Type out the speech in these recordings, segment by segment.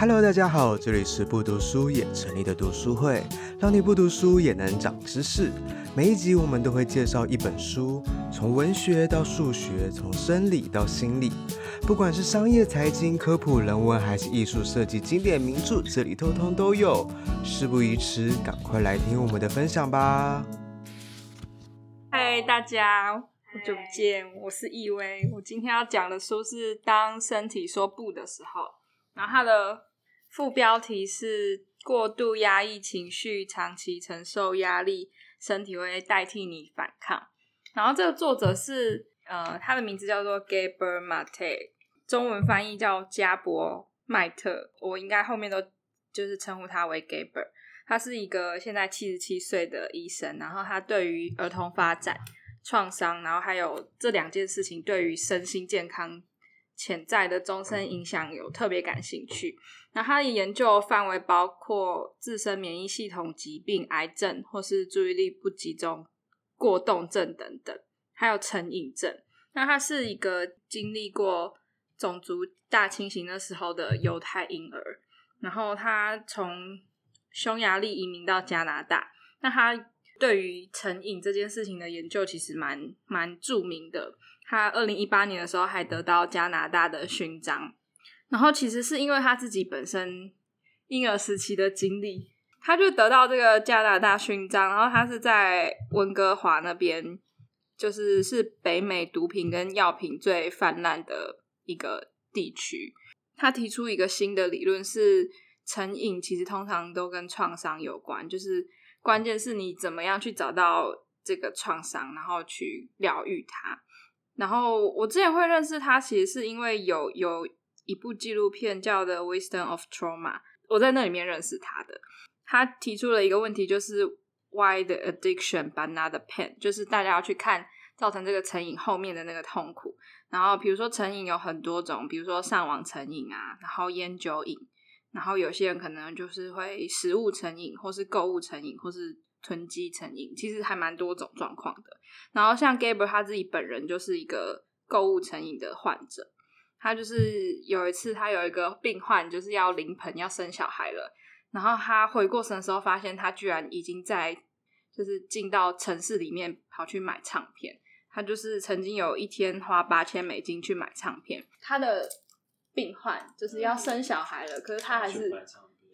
Hello，大家好，这里是不读书也成立的读书会，让你不读书也能长知识。每一集我们都会介绍一本书，从文学到数学，从生理到心理，不管是商业、财经、科普、人文，还是艺术设计、经典名著，这里通通都有。事不宜迟，赶快来听我们的分享吧！嗨，大家。好久不见，我是易薇。我今天要讲的书是《当身体说不的时候》，然后它的副标题是“过度压抑情绪，长期承受压力，身体会代替你反抗”。然后这个作者是呃，他的名字叫做 Gaber Mate，中文翻译叫加博麦特。我应该后面都就是称呼他为 Gaber。他是一个现在七十七岁的医生，然后他对于儿童发展。创伤，然后还有这两件事情对于身心健康潜在的终身影响有特别感兴趣。那他的研究范围包括自身免疫系统疾病、癌症，或是注意力不集中过动症等等，还有成瘾症。那他是一个经历过种族大清洗的时候的犹太婴儿，然后他从匈牙利移民到加拿大。那他。对于成瘾这件事情的研究其实蛮蛮著名的。他二零一八年的时候还得到加拿大的勋章。然后其实是因为他自己本身婴儿时期的经历，他就得到这个加拿大勋章。然后他是在温哥华那边，就是是北美毒品跟药品最泛滥的一个地区。他提出一个新的理论，是成瘾其实通常都跟创伤有关，就是。关键是你怎么样去找到这个创伤，然后去疗愈它。然后我之前会认识他，其实是因为有有一部纪录片叫《The Wisdom of Trauma》，我在那里面认识他的。他提出了一个问题，就是 Why the addiction but not the pain？就是大家要去看造成这个成瘾后面的那个痛苦。然后比如说成瘾有很多种，比如说上网成瘾啊，然后烟酒瘾。然后有些人可能就是会食物成瘾，或是购物成瘾，或是囤积成瘾，其实还蛮多种状况的。然后像 Gaber 他自己本人就是一个购物成瘾的患者，他就是有一次他有一个病患就是要临盆要生小孩了，然后他回过神的时候发现他居然已经在就是进到城市里面跑去买唱片，他就是曾经有一天花八千美金去买唱片，他的。病患就是要生小孩了，可是他还是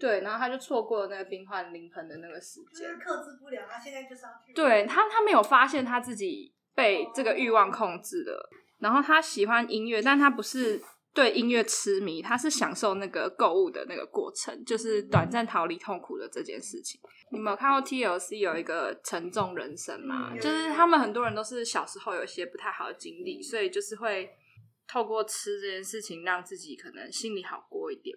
对，然后他就错过了那个病患临盆的那个时间，克制不了，他现在就是要去。对他，他没有发现他自己被这个欲望控制了。然后他喜欢音乐，但他不是对音乐痴迷，他是享受那个购物的那个过程，就是短暂逃离痛苦的这件事情。你们有看过 TLC 有一个沉重人生吗？就是他们很多人都是小时候有一些不太好的经历，所以就是会。透过吃这件事情，让自己可能心里好过一点。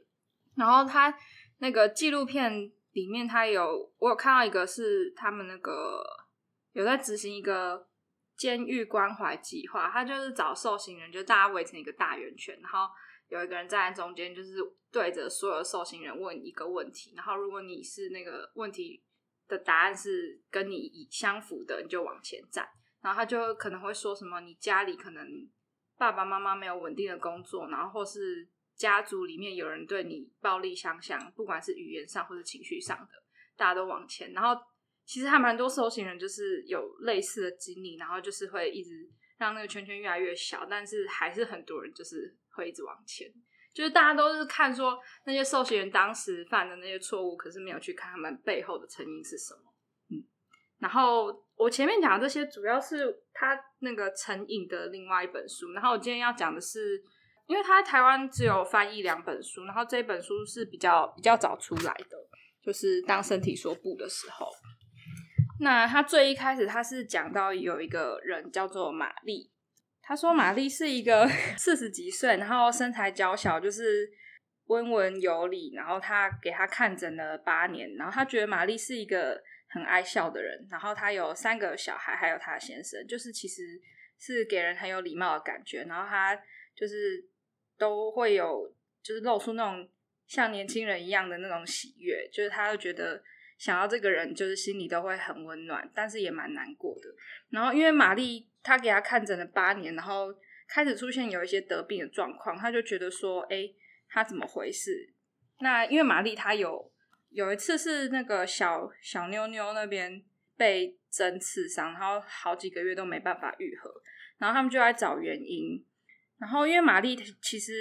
然后他那个纪录片里面，他有我有看到一个是他们那个有在执行一个监狱关怀计划，他就是找受刑人，就大家围成一个大圆圈，然后有一个人站在中间，就是对着所有受刑人问一个问题。然后如果你是那个问题的答案是跟你相符的，你就往前站。然后他就可能会说什么，你家里可能。爸爸妈妈没有稳定的工作，然后或是家族里面有人对你暴力相向，不管是语言上或是情绪上的，大家都往前。然后其实还蛮多受刑人就是有类似的经历，然后就是会一直让那个圈圈越来越小，但是还是很多人就是会一直往前。就是大家都是看说那些受刑人当时犯的那些错误，可是没有去看他们背后的成因是什么。嗯，然后。我前面讲的这些主要是他那个成瘾的另外一本书，然后我今天要讲的是，因为他在台湾只有翻译两本书，然后这本书是比较比较早出来的，就是当身体说不的时候。那他最一开始他是讲到有一个人叫做玛丽，他说玛丽是一个 四十几岁，然后身材娇小，就是温文有礼，然后他给他看诊了八年，然后他觉得玛丽是一个。很爱笑的人，然后他有三个小孩，还有他先生，就是其实是给人很有礼貌的感觉。然后他就是都会有，就是露出那种像年轻人一样的那种喜悦，就是他就觉得想要这个人，就是心里都会很温暖，但是也蛮难过的。然后因为玛丽他给他看诊了八年，然后开始出现有一些得病的状况，他就觉得说，哎，他怎么回事？那因为玛丽她有有一次是那个小小妞妞那边被针刺伤，然后好几个月都没办法愈合，然后他们就来找原因。然后因为玛丽其实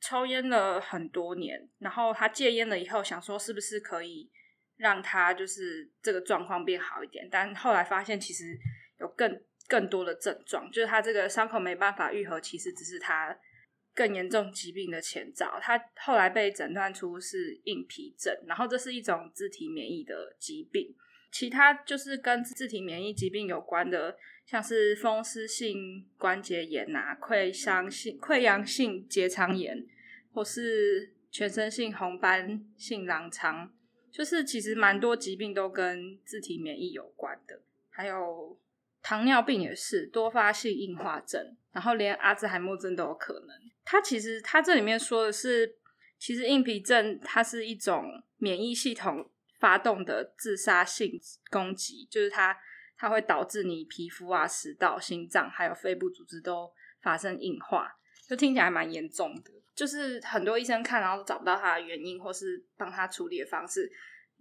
抽烟了很多年，然后她戒烟了以后，想说是不是可以让她就是这个状况变好一点，但后来发现其实有更更多的症状，就是她这个伤口没办法愈合，其实只是她。更严重疾病的前兆，他后来被诊断出是硬皮症，然后这是一种自体免疫的疾病。其他就是跟自体免疫疾病有关的，像是风湿性关节炎呐、啊、溃伤性溃疡性结肠炎，或是全身性红斑性狼疮，就是其实蛮多疾病都跟自体免疫有关的。还有糖尿病也是多发性硬化症，然后连阿兹海默症都有可能。它其实，它这里面说的是，其实硬皮症它是一种免疫系统发动的自杀性攻击，就是它它会导致你皮肤啊、食道、心脏还有肺部组织都发生硬化，就听起来蛮严重的。就是很多医生看然后都找不到它的原因，或是帮他处理的方式。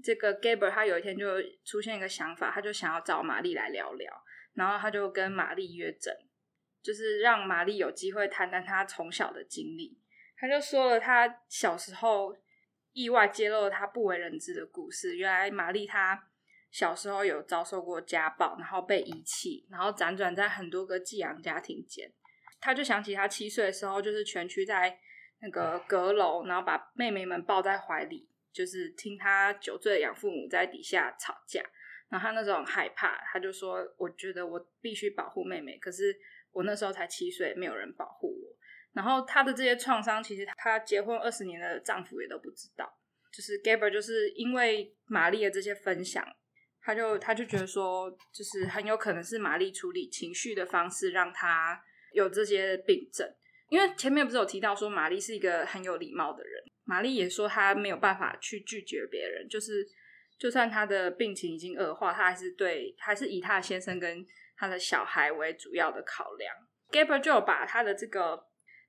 这个 Gaber 他有一天就出现一个想法，他就想要找玛丽来聊聊，然后他就跟玛丽约诊。就是让玛丽有机会谈谈她从小的经历，他就说了他小时候意外揭露了她不为人知的故事。原来玛丽她小时候有遭受过家暴，然后被遗弃，然后辗转在很多个寄养家庭间。他就想起他七岁的时候，就是蜷曲在那个阁楼，然后把妹妹们抱在怀里，就是听他酒醉的养父母在底下吵架。然后他那时候很害怕，他就说：“我觉得我必须保护妹妹。”可是。我那时候才七岁，没有人保护我。然后他的这些创伤，其实他结婚二十年的丈夫也都不知道。就是 Gaber 就是因为玛丽的这些分享，他就他就觉得说，就是很有可能是玛丽处理情绪的方式让他有这些病症。因为前面不是有提到说玛丽是一个很有礼貌的人，玛丽也说她没有办法去拒绝别人，就是就算她的病情已经恶化，她还是对还是以她的先生跟。他的小孩为主要的考量，Gaber 就有把他的这个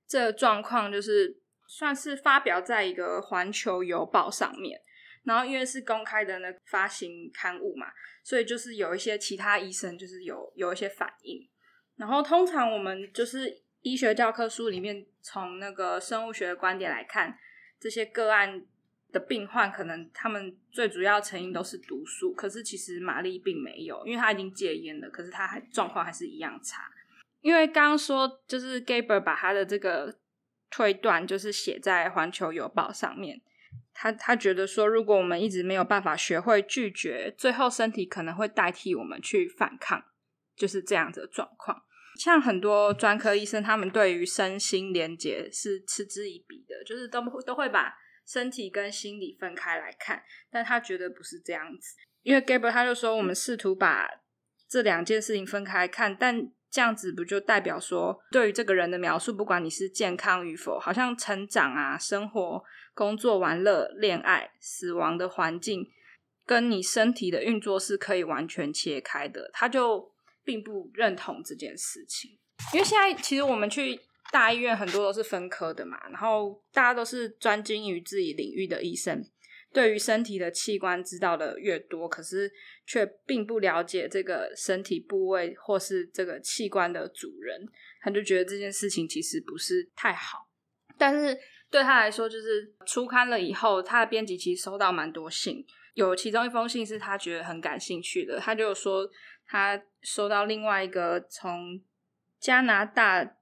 这状况，就是算是发表在一个《环球邮报》上面。然后因为是公开的那发行刊物嘛，所以就是有一些其他医生就是有有一些反应。然后通常我们就是医学教科书里面从那个生物学的观点来看，这些个案。的病患可能他们最主要成因都是毒素，可是其实玛丽并没有，因为她已经戒烟了，可是她还状况还是一样差。因为刚刚说就是 Gaber 把他的这个推断就是写在《环球邮报》上面，他他觉得说，如果我们一直没有办法学会拒绝，最后身体可能会代替我们去反抗，就是这样子的状况。像很多专科医生，他们对于身心连结是嗤之以鼻的，就是都都会把。身体跟心理分开来看，但他觉得不是这样子，因为 Gaber 他就说，我们试图把这两件事情分开看，但这样子不就代表说，对于这个人的描述，不管你是健康与否，好像成长啊、生活、工作、玩乐、恋爱、死亡的环境，跟你身体的运作是可以完全切开的，他就并不认同这件事情，因为现在其实我们去。大医院很多都是分科的嘛，然后大家都是专精于自己领域的医生，对于身体的器官知道的越多，可是却并不了解这个身体部位或是这个器官的主人，他就觉得这件事情其实不是太好。但是对他来说，就是出刊了以后，他的编辑其实收到蛮多信，有其中一封信是他觉得很感兴趣的，他就说他收到另外一个从加拿大。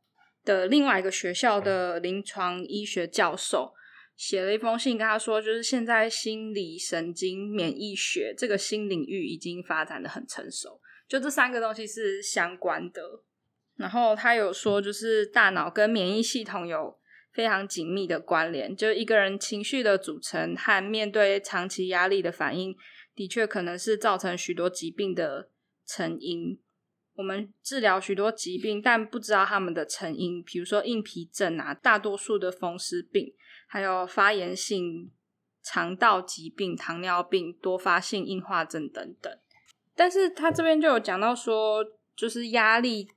的另外一个学校的临床医学教授写了一封信，跟他说，就是现在心理神经免疫学这个新领域已经发展的很成熟，就这三个东西是相关的。然后他有说，就是大脑跟免疫系统有非常紧密的关联，就一个人情绪的组成和面对长期压力的反应，的确可能是造成许多疾病的成因。我们治疗许多疾病，但不知道他们的成因，比如说硬皮症啊，大多数的风湿病，还有发炎性肠道疾病、糖尿病、多发性硬化症等等。但是他这边就有讲到说，就是压力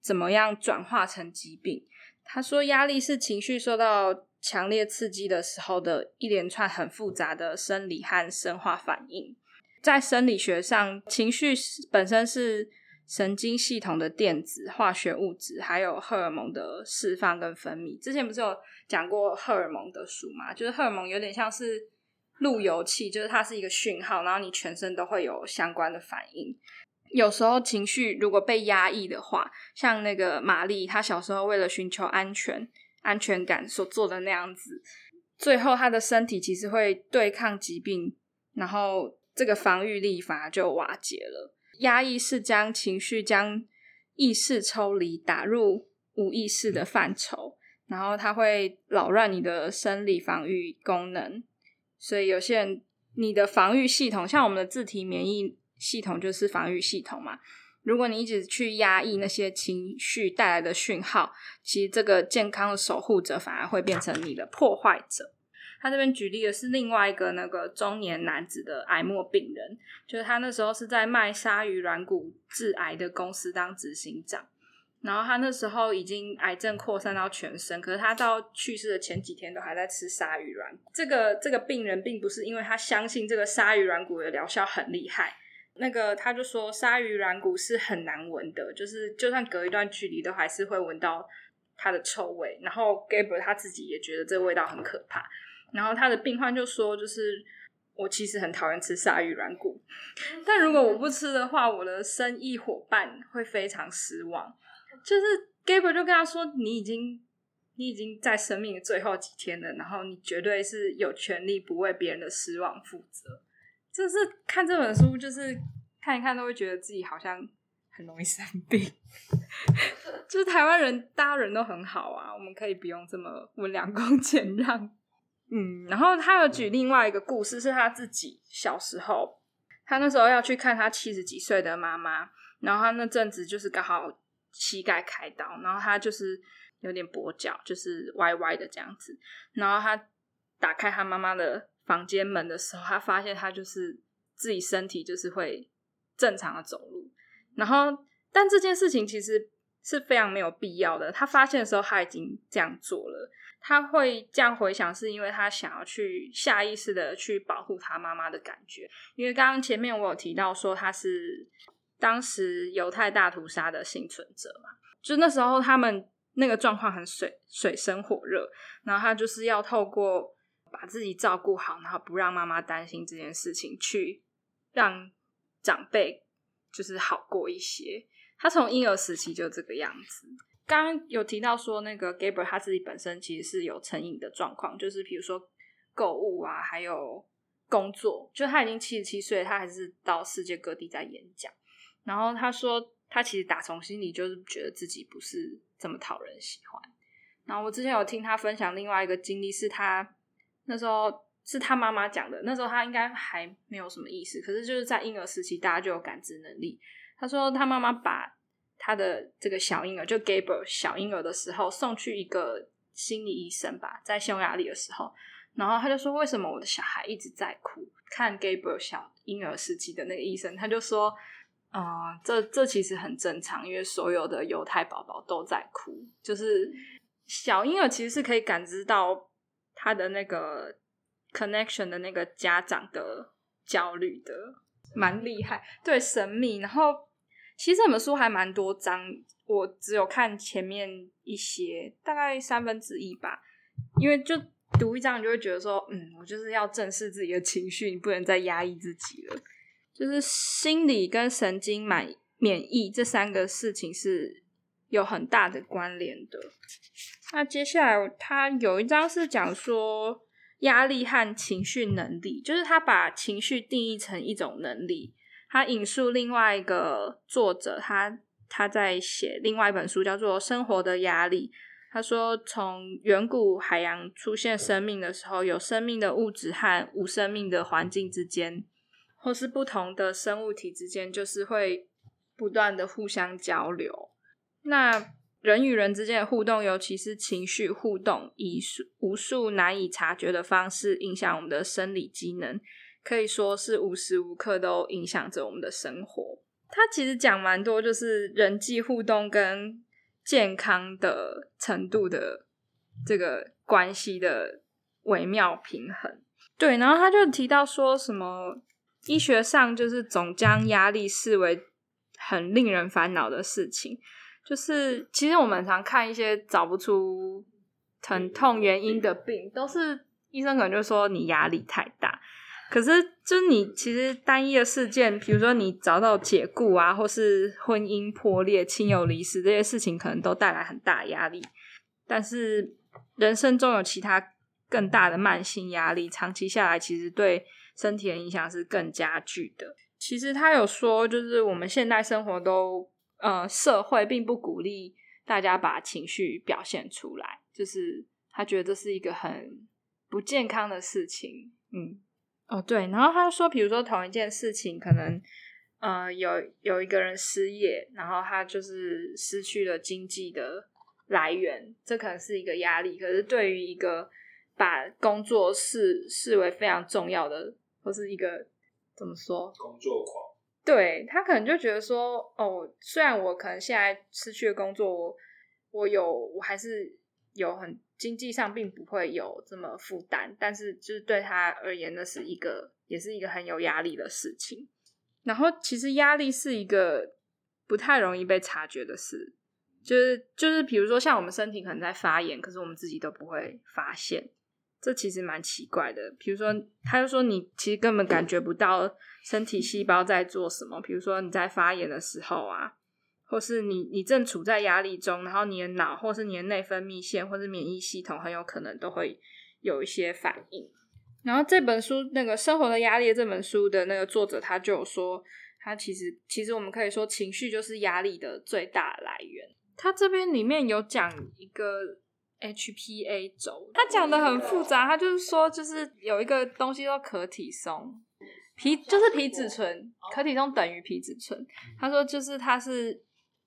怎么样转化成疾病。他说，压力是情绪受到强烈刺激的时候的一连串很复杂的生理和生化反应。在生理学上，情绪本身是神经系统的电子、化学物质，还有荷尔蒙的释放跟分泌。之前不是有讲过荷尔蒙的书吗？就是荷尔蒙有点像是路由器，就是它是一个讯号，然后你全身都会有相关的反应。有时候情绪如果被压抑的话，像那个玛丽，她小时候为了寻求安全、安全感所做的那样子，最后她的身体其实会对抗疾病，然后。这个防御力反而就瓦解了。压抑是将情绪将意识抽离，打入无意识的范畴，然后它会扰乱你的生理防御功能。所以有些人，你的防御系统，像我们的自体免疫系统就是防御系统嘛。如果你一直去压抑那些情绪带来的讯号，其实这个健康的守护者反而会变成你的破坏者。他这边举例的是另外一个那个中年男子的癌末病人，就是他那时候是在卖鲨鱼软骨治癌的公司当执行长，然后他那时候已经癌症扩散到全身，可是他到去世的前几天都还在吃鲨鱼软骨。这个这个病人并不是因为他相信这个鲨鱼软骨的疗效很厉害，那个他就说鲨鱼软骨是很难闻的，就是就算隔一段距离都还是会闻到它的臭味。然后 Gabriel 他自己也觉得这个味道很可怕。然后他的病患就说：“就是我其实很讨厌吃鲨鱼软骨，但如果我不吃的话，我的生意伙伴会非常失望。”就是 Gabriel 就跟他说：“你已经你已经在生命的最后几天了，然后你绝对是有权利不为别人的失望负责。”就是看这本书，就是看一看都会觉得自己好像很容易生病。就是台湾人，大家人都很好啊，我们可以不用这么温良恭俭让。嗯，然后他有举另外一个故事，是他自己小时候，他那时候要去看他七十几岁的妈妈，然后他那阵子就是刚好膝盖开刀，然后他就是有点跛脚，就是歪歪的这样子，然后他打开他妈妈的房间门的时候，他发现他就是自己身体就是会正常的走路，然后但这件事情其实是非常没有必要的，他发现的时候他已经这样做了。他会这样回想，是因为他想要去下意识的去保护他妈妈的感觉。因为刚刚前面我有提到说他是当时犹太大屠杀的幸存者嘛，就那时候他们那个状况很水水深火热，然后他就是要透过把自己照顾好，然后不让妈妈担心这件事情，去让长辈就是好过一些。他从婴儿时期就这个样子。刚刚有提到说，那个 Gabriel 他自己本身其实是有成瘾的状况，就是比如说购物啊，还有工作，就他已经七十七岁，他还是到世界各地在演讲。然后他说，他其实打从心里就是觉得自己不是这么讨人喜欢。然后我之前有听他分享另外一个经历，是他那时候是他妈妈讲的，那时候他应该还没有什么意识，可是就是在婴儿时期，大家就有感知能力。他说他妈妈把。他的这个小婴儿，就 Gabriel 小婴儿的时候，送去一个心理医生吧，在匈牙利的时候，然后他就说：“为什么我的小孩一直在哭？”看 Gabriel 小婴儿时期的那个医生，他就说：“啊、这这其实很正常，因为所有的犹太宝宝都在哭，就是小婴儿其实是可以感知到他的那个 connection 的那个家长的焦虑的，蛮厉害，对，神秘，然后。”其实这本书还蛮多章，我只有看前面一些，大概三分之一吧。因为就读一章，你就会觉得说，嗯，我就是要正视自己的情绪，你不能再压抑自己了。就是心理跟神经免免疫这三个事情是有很大的关联的。那接下来他有一章是讲说压力和情绪能力，就是他把情绪定义成一种能力。他引述另外一个作者，他他在写另外一本书，叫做《生活的压力》。他说，从远古海洋出现生命的时候，有生命的物质和无生命的环境之间，或是不同的生物体之间，就是会不断的互相交流。那人与人之间的互动，尤其是情绪互动，以无数难以察觉的方式影响我们的生理机能。可以说是无时无刻都影响着我们的生活。他其实讲蛮多，就是人际互动跟健康的程度的这个关系的微妙平衡。对，然后他就提到说什么医学上就是总将压力视为很令人烦恼的事情，就是其实我们常看一些找不出疼痛原因的病，都是医生可能就说你压力太大。可是，就是你其实单一的事件，比如说你找到解雇啊，或是婚姻破裂、亲友离世这些事情，可能都带来很大压力。但是，人生中有其他更大的慢性压力，长期下来，其实对身体的影响是更加剧的。其实他有说，就是我们现代生活都，呃，社会并不鼓励大家把情绪表现出来，就是他觉得这是一个很不健康的事情。嗯。哦，对，然后他说，比如说同一件事情，可能呃有有一个人失业，然后他就是失去了经济的来源，这可能是一个压力。可是对于一个把工作视视为非常重要的，或是一个怎么说工作狂，对，他可能就觉得说，哦，虽然我可能现在失去了工作，我我有我还是有很。经济上并不会有这么负担，但是就是对他而言，那是一个也是一个很有压力的事情。然后，其实压力是一个不太容易被察觉的事，就是就是比如说像我们身体可能在发炎，可是我们自己都不会发现，这其实蛮奇怪的。比如说，他就说你其实根本感觉不到身体细胞在做什么，比如说你在发炎的时候啊。或是你你正处在压力中，然后你的脑或是你的内分泌腺或是免疫系统很有可能都会有一些反应。然后这本书那个《生活的压力》这本书的那个作者他就有说，他其实其实我们可以说情绪就是压力的最大来源。他这边里面有讲一个 HPA 轴，他讲的很复杂，他就是说就是有一个东西叫可体松，皮就是皮质醇，可体松等于皮质醇。他说就是它是。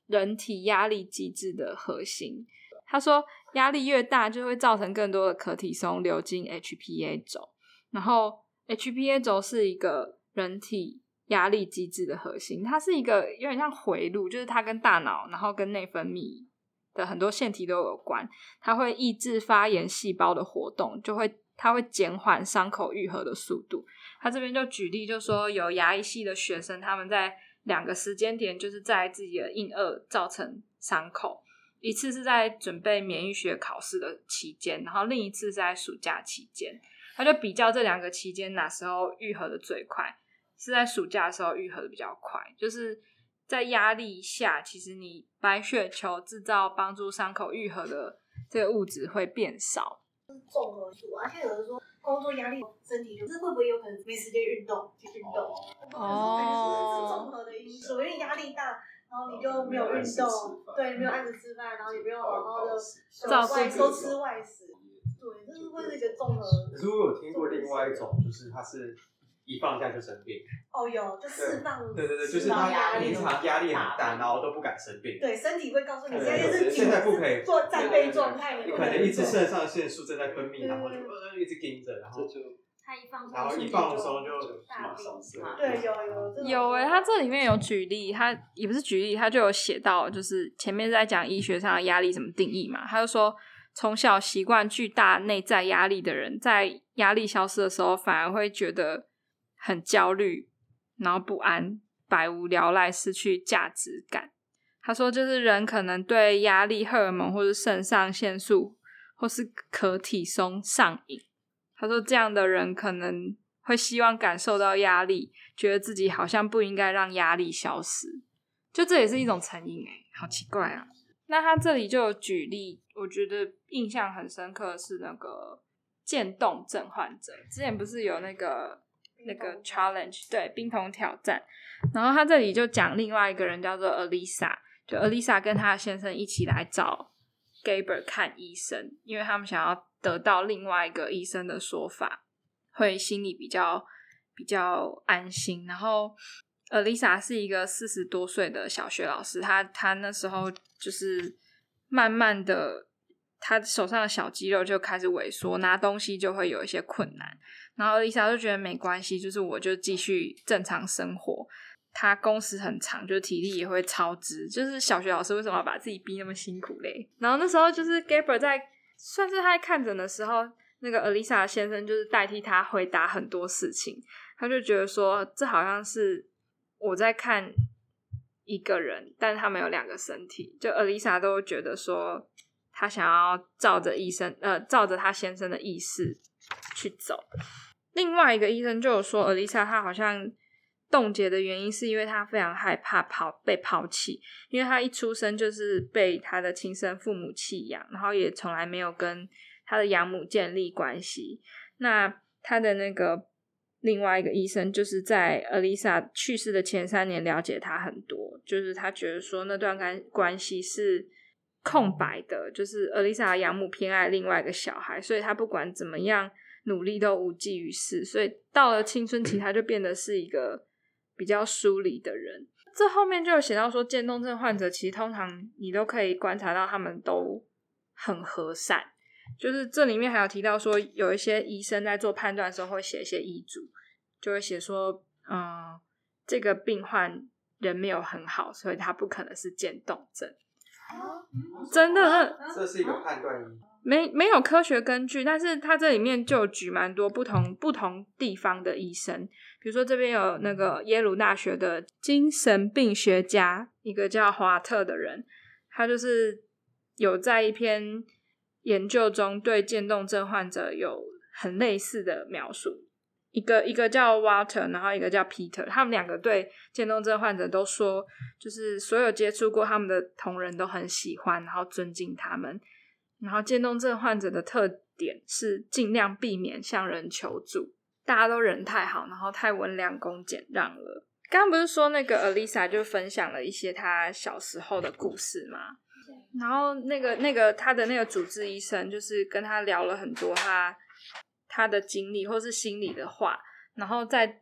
人体压力机制的核心，他说压力越大，就会造成更多的可体松流经 HPA 轴，然后 HPA 轴是一个人体压力机制的核心，它是一个有点像回路，就是它跟大脑，然后跟内分泌的很多腺体都有关，它会抑制发炎细胞的活动，就会它会减缓伤口愈合的速度。他这边就举例，就说有牙医系的学生，他们在两个时间点就是在自己的硬腭造成伤口，一次是在准备免疫学考试的期间，然后另一次是在暑假期间。他就比较这两个期间哪时候愈合的最快，是在暑假的时候愈合的比较快。就是在压力下，其实你白血球制造帮助伤口愈合的这个物质会变少。综合素啊，而且有人说。工作压力，身体就是会不会有可能没时间运动去运动？哦，是综合的因素，因为压力大，然后你就没有运动，对，没有按时吃饭，然后也没有好好的照顾，多吃外食，对，这是会是一个综合。可是我有听过另外一种，就是它是一放假就生病。哦，有，就释放，对对对，就是他平常压力很大，然后都不敢生病。对，身体会告诉你，现在是现在不可以做战备状态，你可能一直肾上腺素正在分泌，然后就一直盯着。然后就，他一放松，然后一放的时候就马上死。对，有有有诶，他这里面有举例，他也不是举例，他就有写到，就是前面在讲医学上的压力怎么定义嘛。他就说，从小习惯巨大内在压力的人，在压力消失的时候，反而会觉得很焦虑，然后不安，百无聊赖，失去价值感。他说，就是人可能对压力荷尔蒙或是肾上腺素或是可体松上瘾。他说：“这样的人可能会希望感受到压力，觉得自己好像不应该让压力消失，就这也是一种成瘾哎，好奇怪啊！那他这里就有举例，我觉得印象很深刻的是那个渐冻症患者，之前不是有那个那个 challenge 对冰桶挑战，然后他这里就讲另外一个人叫做 Alisa，就 Alisa 跟她的先生一起来找 Gaber 看医生，因为他们想要。”得到另外一个医生的说法，会心里比较比较安心。然后，Alisa 是一个四十多岁的小学老师，她她那时候就是慢慢的，他手上的小肌肉就开始萎缩，拿东西就会有一些困难。然后 Alisa 就觉得没关系，就是我就继续正常生活。他工时很长，就体力也会超支。就是小学老师为什么要把自己逼那么辛苦嘞？然后那时候就是 Gaber 在。算是他在看诊的时候，那个 Alisa 先生就是代替他回答很多事情，他就觉得说，这好像是我在看一个人，但是他们有两个身体，就 Alisa 都觉得说，他想要照着医生，呃，照着他先生的意识去走。另外一个医生就有说，Alisa 他好像。冻结的原因是因为她非常害怕抛被抛弃，因为她一出生就是被她的亲生父母弃养，然后也从来没有跟他的养母建立关系。那他的那个另外一个医生，就是在 Alisa 去世的前三年了解他很多，就是他觉得说那段关关系是空白的，就是 Alisa 养母偏爱另外一个小孩，所以他不管怎么样努力都无济于事，所以到了青春期 他就变得是一个。比较疏离的人，这后面就有写到说，渐冻症患者其实通常你都可以观察到他们都很和善。就是这里面还有提到说，有一些医生在做判断的时候会写一些遗嘱，就会写说，嗯，这个病患人没有很好，所以他不可能是渐冻症。真的，这是一个判断。没没有科学根据，但是他这里面就举蛮多不同不同地方的医生，比如说这边有那个耶鲁大学的精神病学家，一个叫华特的人，他就是有在一篇研究中对渐冻症患者有很类似的描述，一个一个叫 Water，然后一个叫 Peter，他们两个对渐冻症患者都说，就是所有接触过他们的同仁都很喜欢，然后尊敬他们。然后渐冻症患者的特点是尽量避免向人求助，大家都人太好，然后太温良恭俭让了。刚刚不是说那个 Alisa 就分享了一些她小时候的故事吗？然后那个那个她的那个主治医生就是跟她聊了很多她她的经历或是心里的话，然后在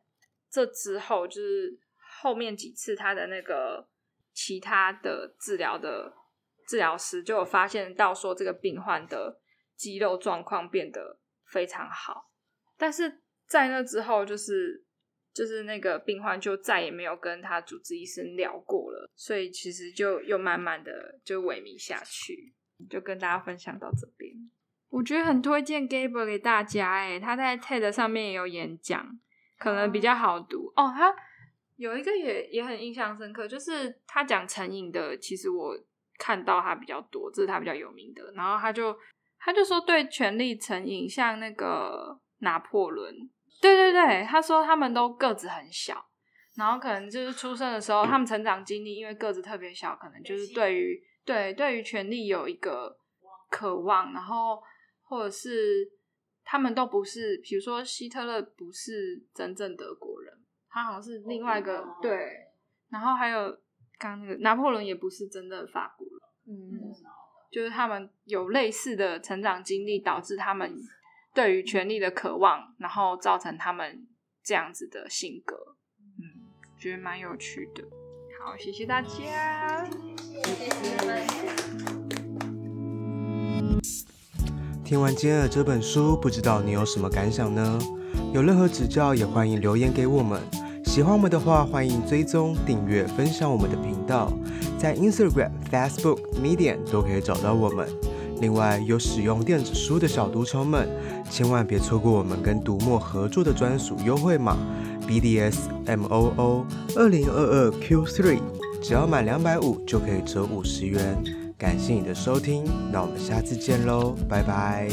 这之后就是后面几次她的那个其他的治疗的。治疗师就有发现到说，这个病患的肌肉状况变得非常好，但是在那之后，就是就是那个病患就再也没有跟他主治医生聊过了，所以其实就又慢慢的就萎靡下去。就跟大家分享到这边，我觉得很推荐 Gabe 给大家，哎，他在 TED 上面也有演讲，可能比较好读哦。他有一个也也很印象深刻，就是他讲成瘾的，其实我。看到他比较多，这是他比较有名的。然后他就他就说，对权力成瘾，像那个拿破仑，对对对，他说他们都个子很小，然后可能就是出生的时候，他们成长经历，因为个子特别小，可能就是对于对对于权力有一个渴望，然后或者是他们都不是，比如说希特勒不是真正德国人，他好像是另外一个对，然后还有。刚那个拿破仑也不是真的法国人，嗯，就是他们有类似的成长经历，导致他们对于权力的渴望，然后造成他们这样子的性格，嗯，觉得蛮有趣的。好，谢谢大家。谢谢。听完今天的这本书，不知道你有什么感想呢？有任何指教，也欢迎留言给我们。喜欢我们的话，欢迎追踪、订阅、分享我们的频道，在 Instagram、Facebook、Medium 都可以找到我们。另外，有使用电子书的小读虫们，千万别错过我们跟读墨合作的专属优惠码 BDSMOO 二零二二 Q3，只要满两百五就可以折五十元。感谢你的收听，那我们下次见喽，拜拜。